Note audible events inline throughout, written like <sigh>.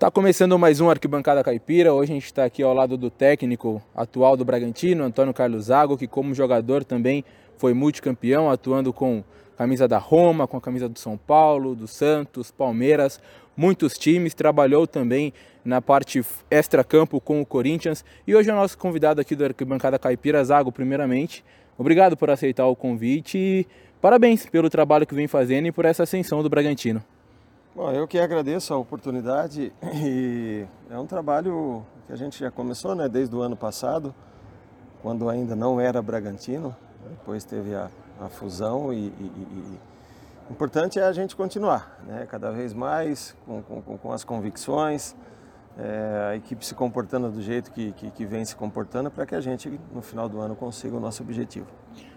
Tá começando mais um Arquibancada Caipira. Hoje a gente está aqui ao lado do técnico atual do Bragantino, Antônio Carlos Zago, que como jogador também foi multicampeão, atuando com camisa da Roma, com a camisa do São Paulo, do Santos, Palmeiras, muitos times, trabalhou também na parte extra-campo com o Corinthians. E hoje é o nosso convidado aqui do Arquibancada Caipira, Zago, primeiramente. Obrigado por aceitar o convite e parabéns pelo trabalho que vem fazendo e por essa ascensão do Bragantino. Bom, eu que agradeço a oportunidade <clears throat> e é um trabalho que a gente já começou né, desde o ano passado, quando ainda não era Bragantino, depois teve a, a fusão e, e, e, importante é a gente continuar, né, cada vez mais com, com, com as convicções, é, a equipe se comportando do jeito que, que, que vem se comportando para que a gente no final do ano consiga o nosso objetivo.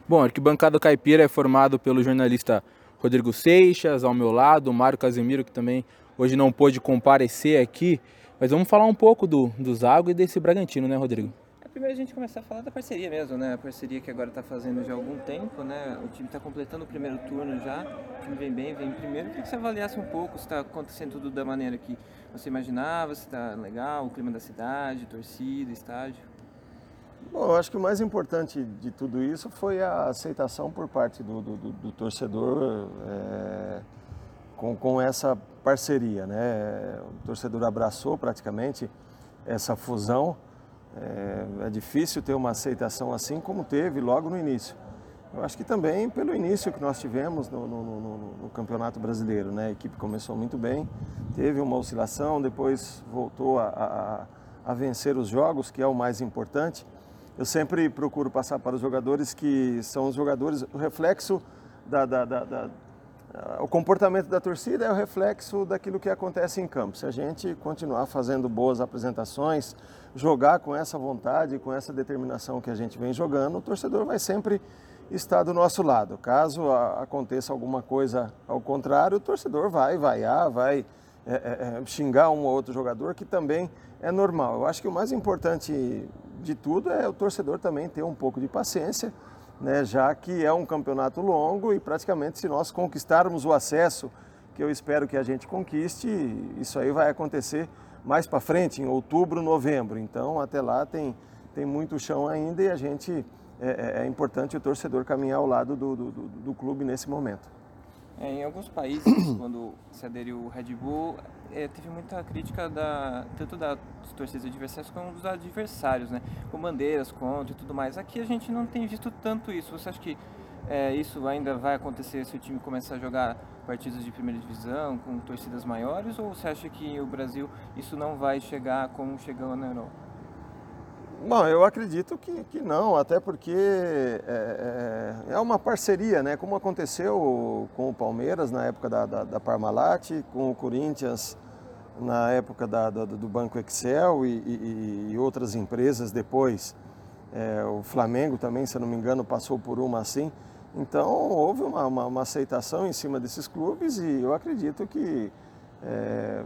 Bom, Arquibancada Caipira é formado pelo jornalista Rodrigo Seixas, ao meu lado, o Mário Casemiro, que também hoje não pôde comparecer aqui. Mas vamos falar um pouco do, do Zago e desse Bragantino, né, Rodrigo? É primeiro a gente começar a falar da parceria mesmo, né? A parceria que agora está fazendo já há algum tempo, né? O time está completando o primeiro turno já, o time vem bem, vem primeiro. Queria que você avaliasse um pouco se está acontecendo tudo da maneira que você imaginava, se está legal, o clima da cidade, torcida, estádio. Bom, eu acho que o mais importante de tudo isso foi a aceitação por parte do, do, do torcedor é, com, com essa parceria. Né? O torcedor abraçou praticamente essa fusão. É, é, difícil ter uma aceitação assim como teve logo no início. Eu acho que também pelo início que nós tivemos no, no, no, no Campeonato Brasileiro. Né? A equipe começou muito bem, teve uma oscilação, depois voltou a, a, a vencer os jogos, que é o mais importante eu sempre procuro passar para os jogadores que são os jogadores, o reflexo da, da, da, da o comportamento da torcida é o reflexo daquilo que acontece em campo. Se a gente continuar fazendo boas apresentações, jogar com essa vontade, com essa determinação que a gente vem jogando, o torcedor vai sempre estar do nosso lado. Caso aconteça alguma coisa ao contrário, o torcedor vai vaiar, vai é, é, xingar um ou outro jogador, que também é normal. Eu acho que o mais importante de tudo é o torcedor também ter um pouco de paciência, né, já que é um campeonato longo e praticamente se nós conquistarmos o acesso, que eu espero que a gente conquiste, isso aí vai acontecer mais para frente, em outubro, novembro. Então, até lá tem, tem muito chão ainda e a gente é, é, é importante o torcedor caminhar ao lado do, do, do, clube nesse momento. É, em alguns países, <coughs> quando se aderiu o Red Bull, é, teve muita crítica da, tanto das torcidas adversárias como dos adversários, né? Com bandeiras contra e tudo mais. Aqui a gente não tem visto tanto isso. Você acha que é, isso ainda vai acontecer se o time começar a jogar partidas de primeira divisão, com torcidas maiores? Ou você acha que o Brasil isso não vai chegar como chegou na Europa? Bom, eu acredito que, que não, até porque é, é, é, uma parceria, né? Como aconteceu com o Palmeiras na época da, da, da Parmalat, com o Corinthians na época da, da, do Banco Excel e, e, e outras empresas depois. É, o Flamengo também, se não me engano, passou por uma assim. Então houve uma, uma, uma aceitação em cima desses clubes e eu acredito que é,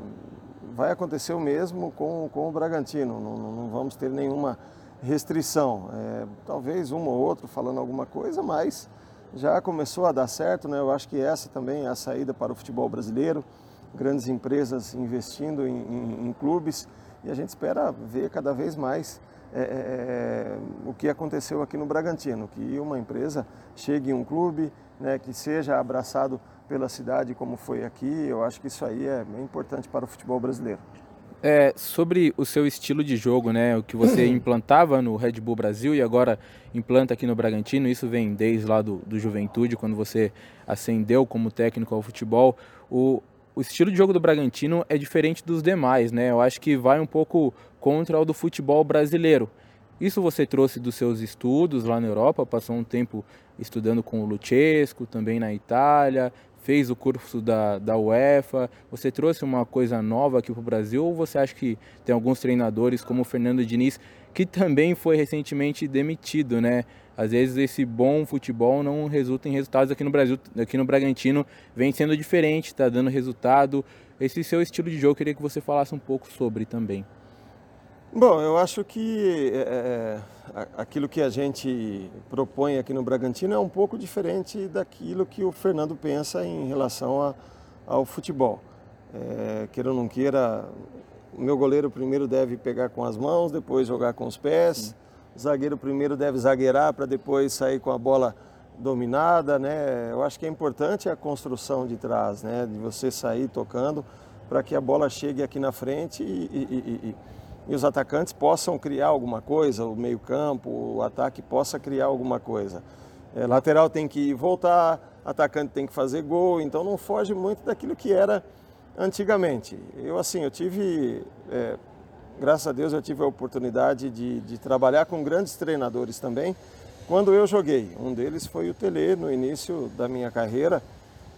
vai acontecer o mesmo com, com o Bragantino, não, não vamos ter nenhuma restrição. É, talvez um ou outro falando alguma coisa, mas já começou a dar certo, né? Eu acho que essa também é a saída para o futebol brasileiro, grandes empresas investindo em, em, em clubes e a gente espera ver cada vez mais é, é, é o que aconteceu aqui no Bragantino, que uma empresa chegue em um clube, né, que seja abraçado pela cidade como foi aqui, eu acho que isso aí é importante para o futebol brasileiro. É, sobre o seu estilo de jogo, né, o que você <clears throat> implantava no Red Bull Brasil e agora implanta aqui no Bragantino, isso vem desde lá do, do Juventude, quando você ascendeu como técnico ao futebol. O, o estilo de jogo do Bragantino é diferente dos demais, né? Eu acho que vai um pouco contra o do futebol brasileiro. Isso você trouxe dos seus estudos lá na Europa, passou um tempo estudando com o Luchesco, também na Itália, fez o curso da, da UEFA. Você trouxe uma coisa nova aqui para o Brasil ou você acha que tem alguns treinadores como o Fernando Diniz, que também foi recentemente demitido, né? Às vezes esse bom futebol não resulta em resultados aqui no Brasil, aqui no Bragantino vem sendo diferente, está dando resultado. Esse seu estilo de jogo, eu queria que você falasse um pouco sobre também. Bom, eu acho que é, é aquilo que a gente propõe aqui no Bragantino é um pouco diferente daquilo que o Fernando pensa em relação a, ao futebol. É, queira ou não queira, o meu goleiro primeiro deve pegar com as mãos, depois jogar com os pés. Sim. O zagueiro primeiro deve zagueirar para depois sair com a bola dominada, né? Eu acho que é importante a construção de trás, né? De você sair tocando para que a bola chegue aqui na frente e, e, e, e, os atacantes possam criar alguma coisa, o meio campo, o ataque possa criar alguma coisa. É, lateral tem que voltar, atacante tem que fazer gol, então não foge muito daquilo que era antigamente. Eu assim, eu tive, é, graças a Deus eu tive a oportunidade de, de trabalhar com grandes treinadores também, quando eu joguei. Um deles foi o Tele no início da minha carreira.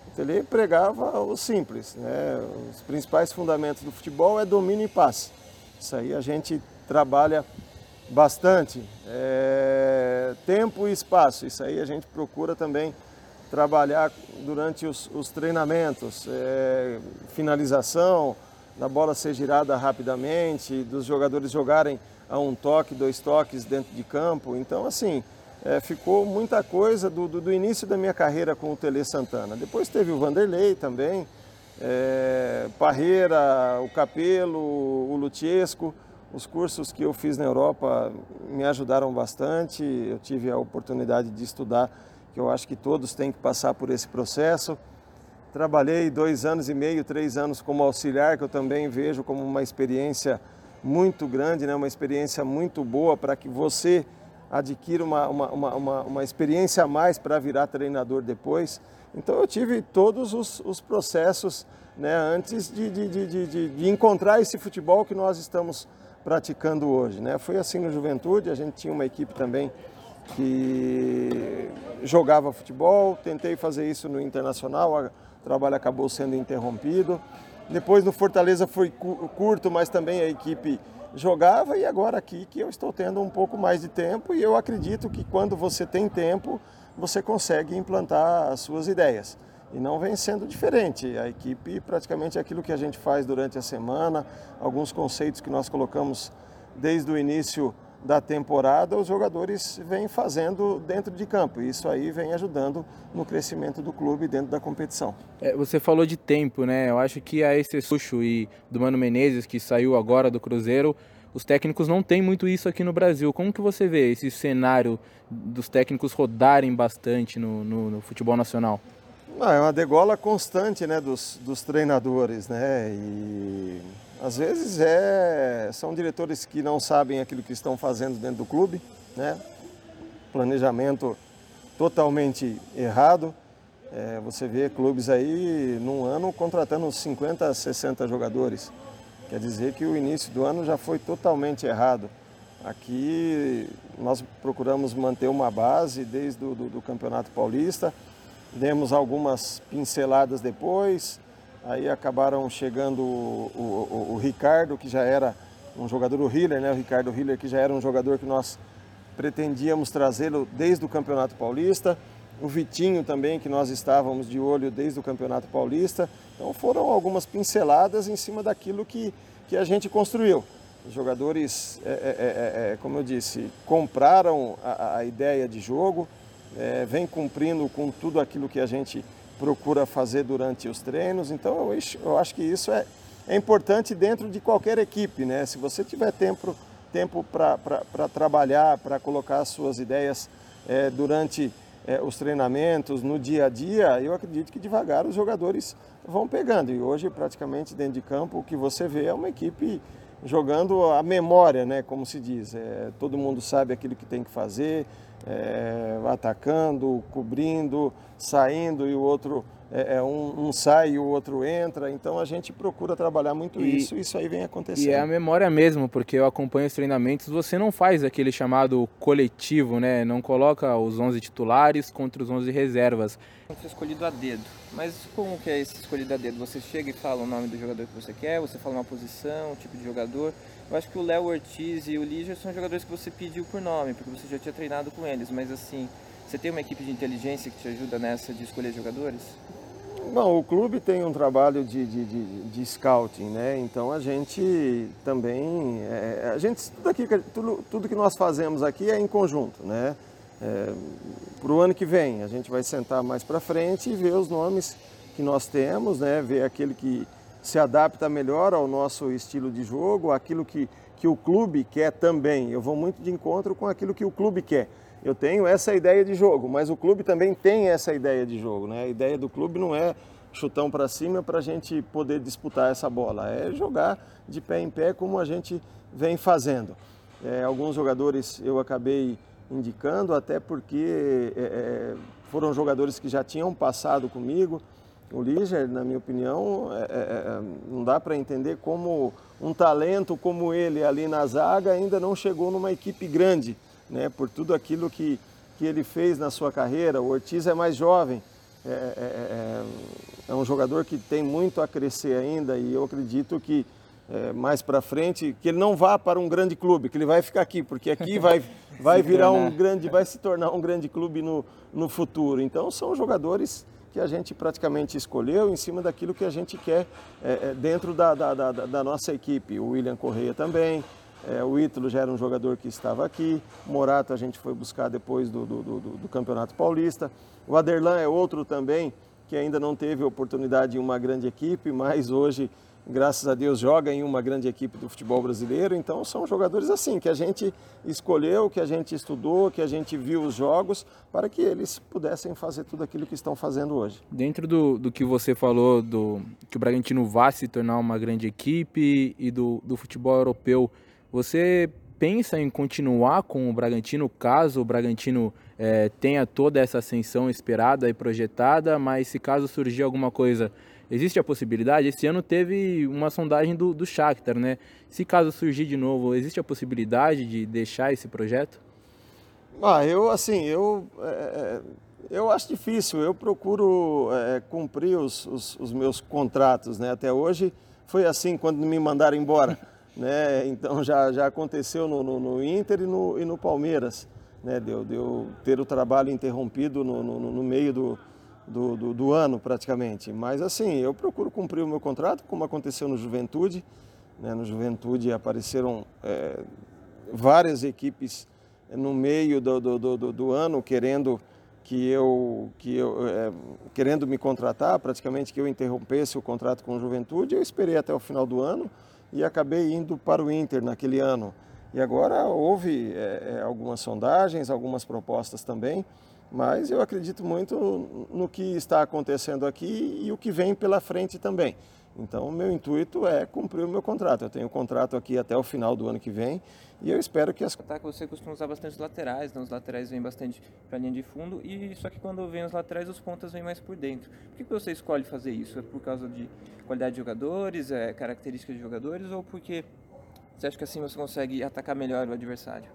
O Tele pregava o simples, né? Os principais fundamentos do futebol é domínio e passe. Isso aí a gente trabalha bastante. É... Tempo e espaço, isso aí a gente procura também trabalhar durante os, os treinamentos. É... Finalização, da bola ser girada rapidamente, dos jogadores jogarem a um toque, dois toques dentro de campo. Então, assim, é, ficou muita coisa do, do, do, início da minha carreira com o Tele Santana. Depois teve o Vanderlei também, é, Parreira, o Capelo, o Lutiesco. Os cursos que eu fiz na Europa me ajudaram bastante. Eu tive a oportunidade de estudar, que eu acho que todos têm que passar por esse processo. Trabalhei dois anos e meio, três anos como auxiliar, que eu também vejo como uma experiência muito grande, né? uma experiência muito boa para que você adquira uma, uma, uma, uma experiência a mais para virar treinador depois. Então eu tive todos os, os processos né, antes de, de, de, de, encontrar esse futebol que nós estamos praticando hoje. Né? Foi assim no Juventude, a gente tinha uma equipe também que jogava futebol, tentei fazer isso no Internacional, o trabalho acabou sendo interrompido. Depois no Fortaleza foi curto, mas também a equipe jogava e agora aqui que eu estou tendo um pouco mais de tempo e eu acredito que quando você tem tempo, você consegue implantar as suas ideias. E não vem sendo diferente. A equipe, praticamente é aquilo que a gente faz durante a semana, alguns conceitos que nós colocamos desde o início da temporada, os jogadores vêm fazendo dentro de campo. Isso aí vem ajudando no crescimento do clube dentro da competição. É, você falou de tempo, né? Eu acho que a esse Sucho e do Mano Menezes, que saiu agora do Cruzeiro, os técnicos não têm muito isso aqui no Brasil. Como que você vê esse cenário dos técnicos rodarem bastante no, no, no futebol nacional? Ah, é uma degola constante né, dos, dos treinadores, né? E às vezes é, são diretores que não sabem aquilo que estão fazendo dentro do clube, né? planejamento totalmente errado. É, você vê clubes aí num ano contratando 50, 60 jogadores. Quer dizer que o início do ano já foi totalmente errado. Aqui nós procuramos manter uma base desde o do, do Campeonato Paulista, demos algumas pinceladas depois, Aí acabaram chegando o, o, o, Ricardo, que já era um jogador, o Hiller, né? O Ricardo Hiller, que já era um jogador que nós pretendíamos trazê-lo desde o Campeonato Paulista. O Vitinho também, que nós estávamos de olho desde o Campeonato Paulista. Então foram algumas pinceladas em cima daquilo que, que a gente construiu. Os jogadores, é, é, é, é como eu disse, compraram a, a ideia de jogo, é, vem cumprindo com tudo aquilo que a gente procura fazer durante os treinos. Então eu, eu acho que isso é, é importante dentro de qualquer equipe, né? Se você tiver tempo tempo para trabalhar, para colocar as suas ideias é, durante é, os treinamentos, no dia a dia, eu acredito que devagar os jogadores vão pegando. E hoje, praticamente dentro de campo, o que você vê é uma equipe jogando a memória, né, como se diz. É, todo mundo sabe aquilo que tem que fazer, é, atacando, cobrindo, saindo e o outro é, é, um, um, sai e o outro entra. Então a gente procura trabalhar muito e, isso e isso aí vem acontecendo. E é a memória mesmo, porque eu acompanho os treinamentos, você não faz aquele chamado coletivo, né? Não coloca os 11 titulares contra os 11 reservas. Você escolhido a dedo. Mas como que é esse escolhido a dedo? Você chega e fala o nome do jogador que você quer, você fala uma posição, um tipo de jogador. Eu acho que o Léo Ortiz e o Lígia são jogadores que você pediu por nome, porque você já tinha treinado com eles, mas assim, você tem uma equipe de inteligência que te ajuda nessa de escolher jogadores? Bom, o clube tem um trabalho de, de, de, de scouting, né? Então a gente também, é, a gente tudo, aqui, tudo, tudo que nós fazemos aqui é em conjunto, né? É, para o ano que vem a gente vai sentar mais para frente e ver os nomes que nós temos, né? Ver aquele que se adapta melhor ao nosso estilo de jogo, aquilo que, que o clube quer também. Eu vou muito de encontro com aquilo que o clube quer. Eu tenho essa ideia de jogo, mas o clube também tem essa ideia de jogo. Né? A ideia do clube não é chutão para cima para a gente poder disputar essa bola, é jogar de pé em pé como a gente vem fazendo. É, alguns jogadores eu acabei indicando, até porque é, é foram jogadores que já tinham passado comigo. O Liger, na minha opinião, é, é, é não dá para entender como um talento como ele ali na zaga ainda não chegou numa equipe grande, né? por tudo aquilo que, que ele fez na sua carreira. O Ortiz é mais jovem, é, é, é um jogador que tem muito a crescer ainda e eu acredito que é, mais para frente, que ele não vá para um grande clube, que ele vai ficar aqui, porque aqui vai, <laughs> vai virar um grande, vai se tornar um grande clube no, no futuro. Então são jogadores que a gente praticamente escolheu em cima daquilo que a gente quer é, é dentro da, da, da, da, nossa equipe. O William Correia também, é, o Ítalo já era um jogador que estava aqui, o Morato a gente foi buscar depois do, do, do, do Campeonato Paulista. O Aderlan é outro também que ainda não teve oportunidade em uma grande equipe, mas hoje graças a Deus, joga em uma grande equipe do futebol brasileiro. Então, são jogadores assim, que a gente escolheu, que a gente estudou, que a gente viu os jogos, para que eles pudessem fazer tudo aquilo que estão fazendo hoje. Dentro do, do que você falou, do que o Bragantino vá se tornar uma grande equipe e do, do futebol europeu, você pensa em continuar com o Bragantino caso o Bragantino é, tenha toda essa ascensão esperada e projetada, mas se caso surgir alguma coisa Existe a possibilidade? Esse ano teve uma sondagem do, do Shakhtar, né? Se caso surgir de novo, existe a possibilidade de deixar esse projeto? Ah, eu assim, eu, é, eu acho difícil. Eu procuro é, cumprir os, os, os, meus contratos, né? Até hoje foi assim quando me mandaram embora, né? Então já, já aconteceu no, no, no Inter e no, e no Palmeiras, né? Deu, deu ter o trabalho interrompido no, no, no meio do, do, do, do, ano praticamente. Mas assim, eu procuro cumprir o meu contrato, como aconteceu no Juventude. Né? No Juventude apareceram é, várias equipes no meio do, do, do, do, ano querendo que eu, que eu é, querendo me contratar, praticamente que eu interrompesse o contrato com o Juventude. Eu esperei até o final do ano e acabei indo para o Inter naquele ano. E agora houve é, é algumas sondagens, algumas propostas também. Mas eu acredito muito no que está acontecendo aqui e o que vem pela frente também. Então, o meu intuito é cumprir o meu contrato. Eu tenho um contrato aqui até o final do ano que vem e eu espero que as. Tá, você costuma usar bastante os laterais, então os laterais vêm bastante para a linha de fundo, e só que quando vem os laterais, os pontas vêm mais por dentro. Por que você escolhe fazer isso? É por causa de qualidade de jogadores, é características de jogadores, ou porque você acha que assim você consegue atacar melhor o adversário?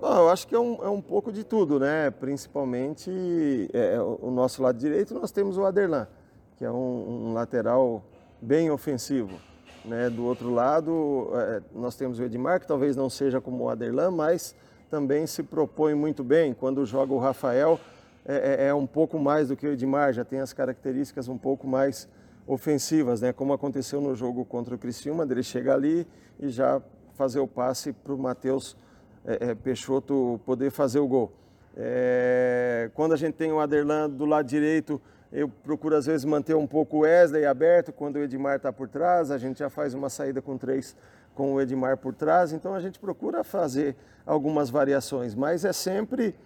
Bom, eu acho que é um, é um pouco de tudo, né? Principalmente é o nosso lado direito, nós temos o Aderlan, que é um, um lateral bem ofensivo. Né? Do outro lado, é, nós temos o Edmar, que talvez não seja como o Aderlan, mas também se propõe muito bem. Quando joga o Rafael, é, é, é um pouco mais do que o Edmar, já tem as características um pouco mais ofensivas, né? como aconteceu no jogo contra o Criciúma, ele chega ali e já fazer o passe para o Matheus é, é, Peixoto poder fazer o gol. É, quando a gente tem o Aderlan do lado direito, eu procuro às vezes manter um pouco o Wesley aberto, quando o Edmar está por trás, a gente já faz uma saída com três com o Edmar por trás, então a gente procura fazer algumas variações, mas é sempre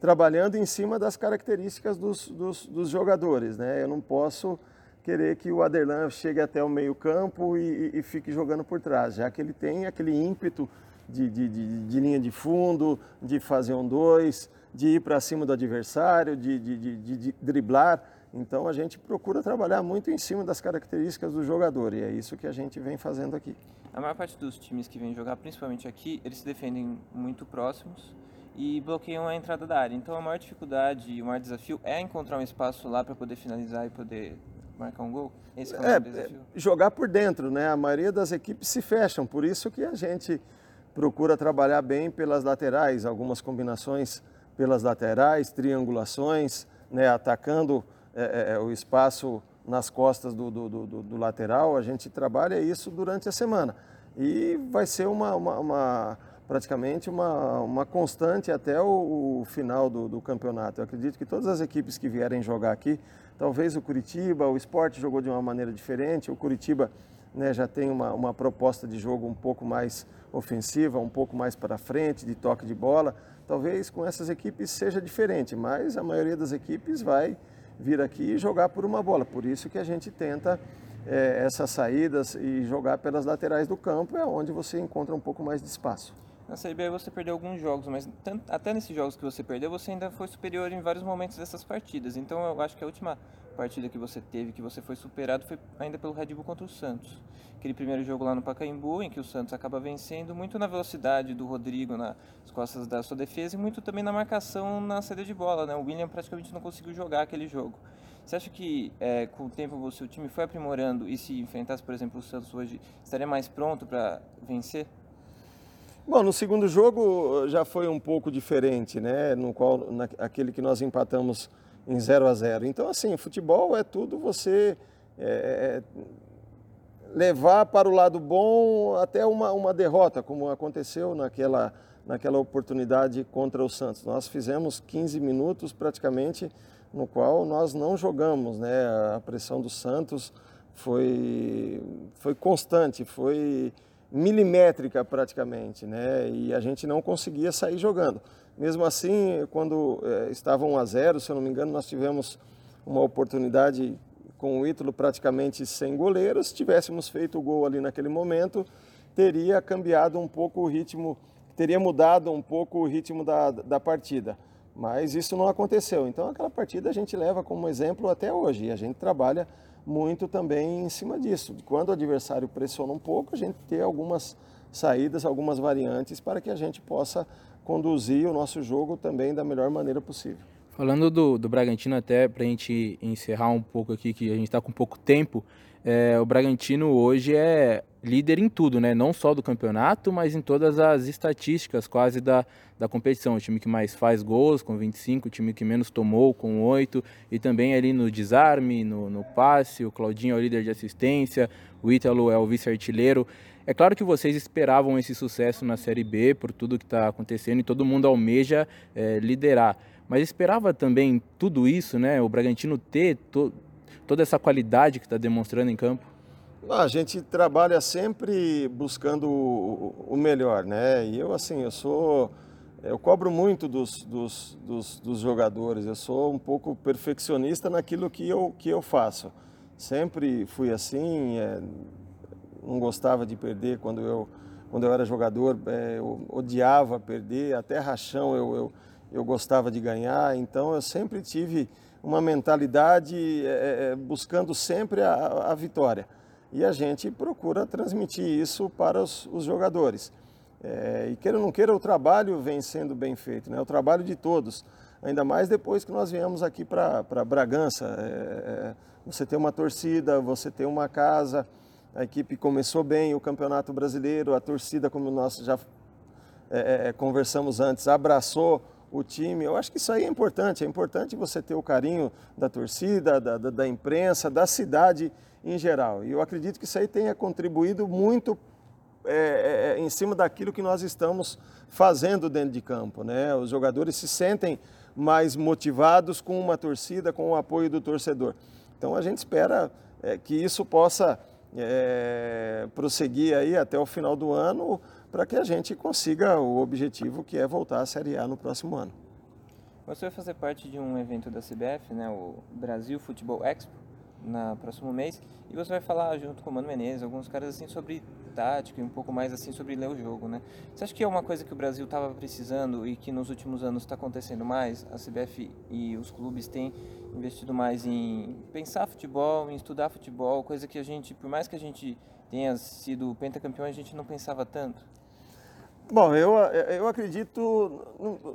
trabalhando em cima das características dos, dos, dos jogadores. Né? Eu não posso querer que o Aderlan chegue até o meio campo e, e, e fique jogando por trás, já que ele tem aquele ímpeto de, de, de, de linha de fundo, de fazer um dois, de ir para cima do adversário, de, driblar. Então a gente procura trabalhar muito em cima das características do jogador e é isso que a gente vem fazendo aqui. A maior parte dos times que vêm jogar, principalmente aqui, eles se defendem muito próximos e bloqueiam a entrada da área. Então a maior dificuldade e o maior desafio é encontrar um espaço lá para poder finalizar e poder marcar um gol. Esse é, é o desafio. Jogar por dentro, né? A maioria das equipes se fecham, por isso que a gente procura trabalhar bem pelas laterais, algumas combinações pelas laterais, triangulações, né, atacando é, é, é, o espaço nas costas do, do, do, do, lateral. A gente trabalha isso durante a semana. E vai ser uma, uma, uma, praticamente uma, uma constante até o, o final do, do, campeonato. Eu acredito que todas as equipes que vierem jogar aqui, talvez o Curitiba, o esporte jogou de uma maneira diferente, o Curitiba né, já tem uma, uma proposta de jogo um pouco mais ofensiva, um pouco mais para frente, de toque de bola. Talvez com essas equipes seja diferente, mas a maioria das equipes vai vir aqui e jogar por uma bola. Por isso que a gente tenta é, essas saídas e jogar pelas laterais do campo, é onde você encontra um pouco mais de espaço. Na Série B você perdeu alguns jogos, mas tanto, até nesses jogos que você perdeu, você ainda foi superior em vários momentos dessas partidas. Então eu acho que a última partida que você teve, que você foi superado, foi ainda pelo Red Bull contra o Santos. Aquele primeiro jogo lá no Pacaembu, em que o Santos acaba vencendo, muito na velocidade do Rodrigo nas costas da sua defesa e muito também na marcação na saída de bola. Né? O William praticamente não conseguiu jogar aquele jogo. Você acha que é, com o tempo você, o time foi aprimorando e se enfrentasse, por exemplo, o Santos hoje, estaria mais pronto para vencer? Bom, no segundo jogo já foi um pouco diferente, né? No qual, na, aquele que nós empatamos em 0 a 0 Então, assim, futebol é tudo você é, levar para o lado bom até uma, uma derrota, como aconteceu naquela, naquela oportunidade contra o Santos. Nós fizemos 15 minutos praticamente no qual nós não jogamos, né? A pressão do Santos foi, foi constante, foi milimétrica praticamente, né? E a gente não conseguia sair jogando. Mesmo assim, quando é, estava 1 a 0, se eu não me engano, nós tivemos uma oportunidade com o Ítalo praticamente sem goleiro. Se tivéssemos feito o gol ali naquele momento, teria cambiado um pouco o ritmo, teria mudado um pouco o ritmo da, da partida. Mas isso não aconteceu. Então, aquela partida a gente leva como exemplo até hoje. E a gente trabalha muito também em cima disso. Quando o adversário pressiona um pouco, a gente ter algumas saídas, algumas variantes para que a gente possa conduzir o nosso jogo também da melhor maneira possível. Falando do, do Bragantino, até para a gente encerrar um pouco aqui, que a gente está com pouco tempo, é, o Bragantino hoje é líder em tudo, né? Não só do campeonato, mas em todas as estatísticas quase da, da competição. O time que mais faz gols, com 25, o time que menos tomou, com 8, e também ali no desarme, no, no passe, o Claudinho é o líder de assistência, o Ítalo é o vice-artilheiro. É claro que vocês esperavam esse sucesso na Série B por tudo que está acontecendo e todo mundo almeja é, liderar. Mas esperava também tudo isso, né? O Bragantino ter to toda essa qualidade que está demonstrando em campo? A gente trabalha sempre buscando o melhor, né? E eu, assim, eu sou. Eu cobro muito dos, dos, dos, dos, jogadores, eu sou um pouco perfeccionista naquilo que eu, que eu faço. Sempre fui assim, é, não gostava de perder quando eu, quando eu era jogador, é, eu odiava perder, até rachão eu, eu, eu gostava de ganhar, então eu sempre tive uma mentalidade é, é, buscando sempre a, a, vitória. E a gente procura transmitir isso para os, os jogadores. É, e queira ou não queira, o trabalho vem sendo bem feito, né? o trabalho de todos. Ainda mais depois que nós viemos aqui para Bragança. É, é, você tem uma torcida, você tem uma casa, a equipe começou bem o Campeonato Brasileiro, a torcida, como nós já é, conversamos antes, abraçou o time. Eu acho que isso aí é importante. É importante você ter o carinho da torcida, da, da, da imprensa, da cidade em geral. E eu acredito que isso aí tenha contribuído muito é, é, é, em cima daquilo que nós estamos fazendo dentro de campo. Né? Os jogadores se sentem mais motivados com uma torcida, com o apoio do torcedor. Então a gente espera é, que isso possa é, prosseguir aí até o final do ano para que a gente consiga o objetivo que é voltar à Série A no próximo ano. Você vai fazer parte de um evento da CBF, né, o Brasil Futebol Expo, no próximo mês, e você vai falar junto com o Mano Menezes, alguns caras assim sobre tática e um pouco mais assim sobre ler o jogo, né? Você acha que é uma coisa que o Brasil estava precisando e que nos últimos anos está acontecendo mais? A CBF e os clubes têm investido mais em pensar futebol, em estudar futebol, coisa que a gente, por mais que a gente tenha sido pentacampeão, a gente não pensava tanto? Bom, eu, eu acredito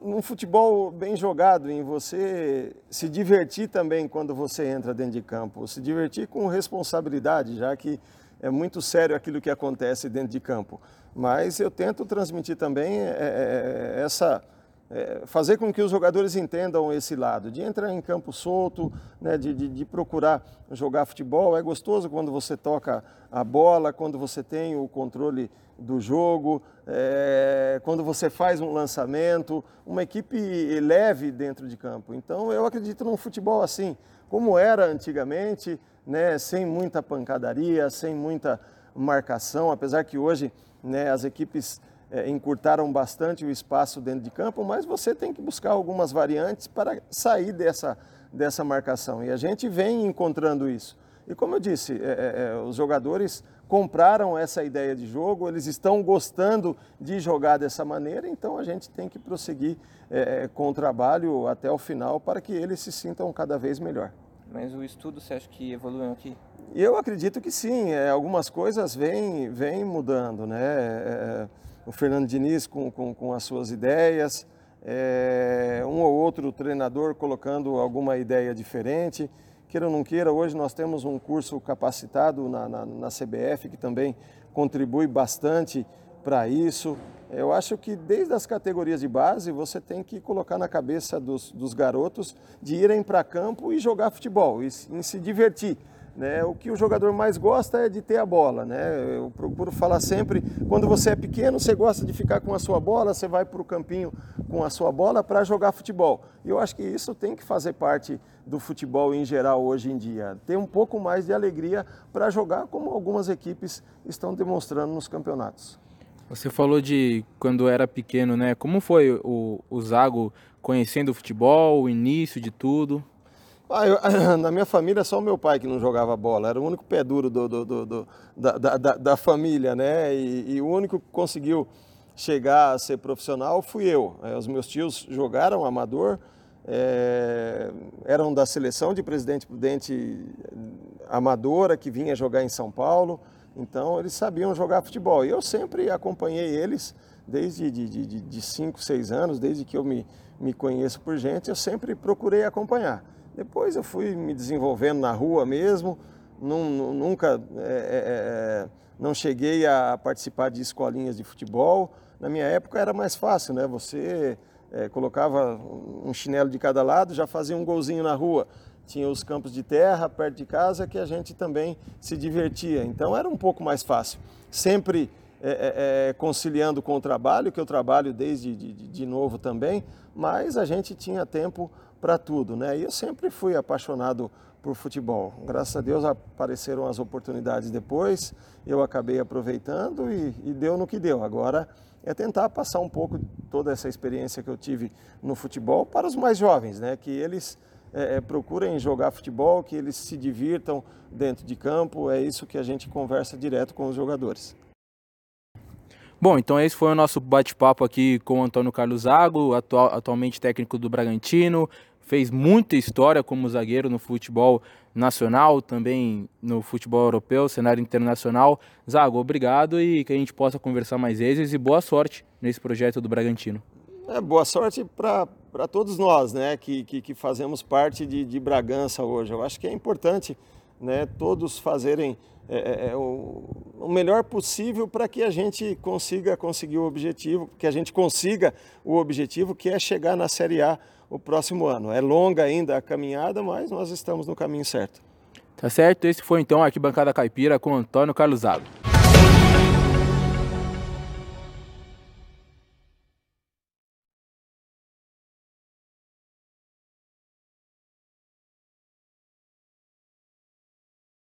num futebol bem jogado, em você se divertir também quando você entra dentro de campo, se divertir com responsabilidade, já que é muito sério aquilo que acontece dentro de campo. Mas eu tento transmitir também é, essa, é, fazer com que os jogadores entendam esse lado, de entrar em campo solto, né, de, de, de, procurar jogar futebol. É gostoso quando você toca a bola, quando você tem o controle do jogo, é, quando você faz um lançamento, uma equipe leve dentro de campo. Então eu acredito num futebol assim, como era antigamente, né, sem muita pancadaria, sem muita marcação, apesar que hoje né, as equipes é, encurtaram bastante o espaço dentro de campo, mas você tem que buscar algumas variantes para sair dessa, dessa marcação. E a gente vem encontrando isso. E como eu disse, é, é, é os jogadores compraram essa ideia de jogo, eles estão gostando de jogar dessa maneira, então a gente tem que prosseguir é, é, com o trabalho até o final para que eles se sintam cada vez melhor. Mas o estudo você acha que evoluiu aqui? Eu acredito que sim, algumas coisas vêm, vêm mudando, né? O Fernando Diniz com, com, com as suas ideias, é, um ou outro treinador colocando alguma ideia diferente. Queira ou não queira, hoje nós temos um curso capacitado na, na, na CBF que também contribui bastante para isso. Eu acho que desde as categorias de base você tem que colocar na cabeça dos, dos garotos de irem para campo e jogar futebol, e, e se divertir. Né? O que o jogador mais gosta é de ter a bola. Né? Eu procuro falar sempre, quando você é pequeno, você gosta de ficar com a sua bola, você vai para o campinho com a sua bola para jogar futebol. E eu acho que isso tem que fazer parte do futebol em geral hoje em dia. Ter um pouco mais de alegria para jogar como algumas equipes estão demonstrando nos campeonatos. Você falou de quando era pequeno, né? Como foi o, o Zago conhecendo o futebol, o início de tudo? Ah, eu, <coughs> na minha família, só o meu pai que não jogava bola. Era o único pé duro do, do, do, da, da, da, família, né? E, e, o único que conseguiu chegar a ser profissional fui eu. É, os meus tios jogaram amador, é, eram da seleção de Presidente Prudente amadora, que vinha jogar em São Paulo. Então, eles sabiam jogar futebol. E eu sempre acompanhei eles desde de, de, de cinco, seis anos, desde que eu me, me conheço por gente, eu sempre procurei acompanhar. Depois eu fui me desenvolvendo na rua mesmo, nunca é, é, é, não cheguei a participar de escolinhas de futebol. Na minha época era mais fácil, né? Você é, colocava um chinelo de cada lado, já fazia um golzinho na rua. Tinha os campos de terra perto de casa que a gente também se divertia. Então era um pouco mais fácil. Sempre é, é, conciliando com o trabalho, que eu trabalho desde de, de novo também, mas a gente tinha tempo para tudo, né? E eu sempre fui apaixonado por futebol. Graças a Deus apareceram as oportunidades depois, eu acabei aproveitando e, e deu no que deu. Agora é tentar passar um pouco toda essa experiência que eu tive no futebol para os mais jovens, né? Que eles é, é, procurem jogar futebol, que eles se divirtam dentro de campo. É isso que a gente conversa direto com os jogadores. Bom, então esse foi o nosso bate-papo aqui com o Antônio Carlos Zago, atual, atualmente técnico do Bragantino, fez muita história como zagueiro no futebol nacional, também no futebol europeu, cenário internacional. Zago, obrigado e que a gente possa conversar mais vezes e boa sorte nesse projeto do Bragantino. É, boa sorte para todos nós, né, que, que, que fazemos parte de, de, Bragança hoje. Eu acho que é importante, né, todos fazerem é, é, é o, o, melhor possível para que a gente consiga conseguir o objetivo, que a gente consiga o objetivo que é chegar na Série A o próximo ano. É longa ainda a caminhada, mas nós estamos no caminho certo. Tá certo? Esse foi então a Arquibancada Caipira com Antônio Carlos Zago.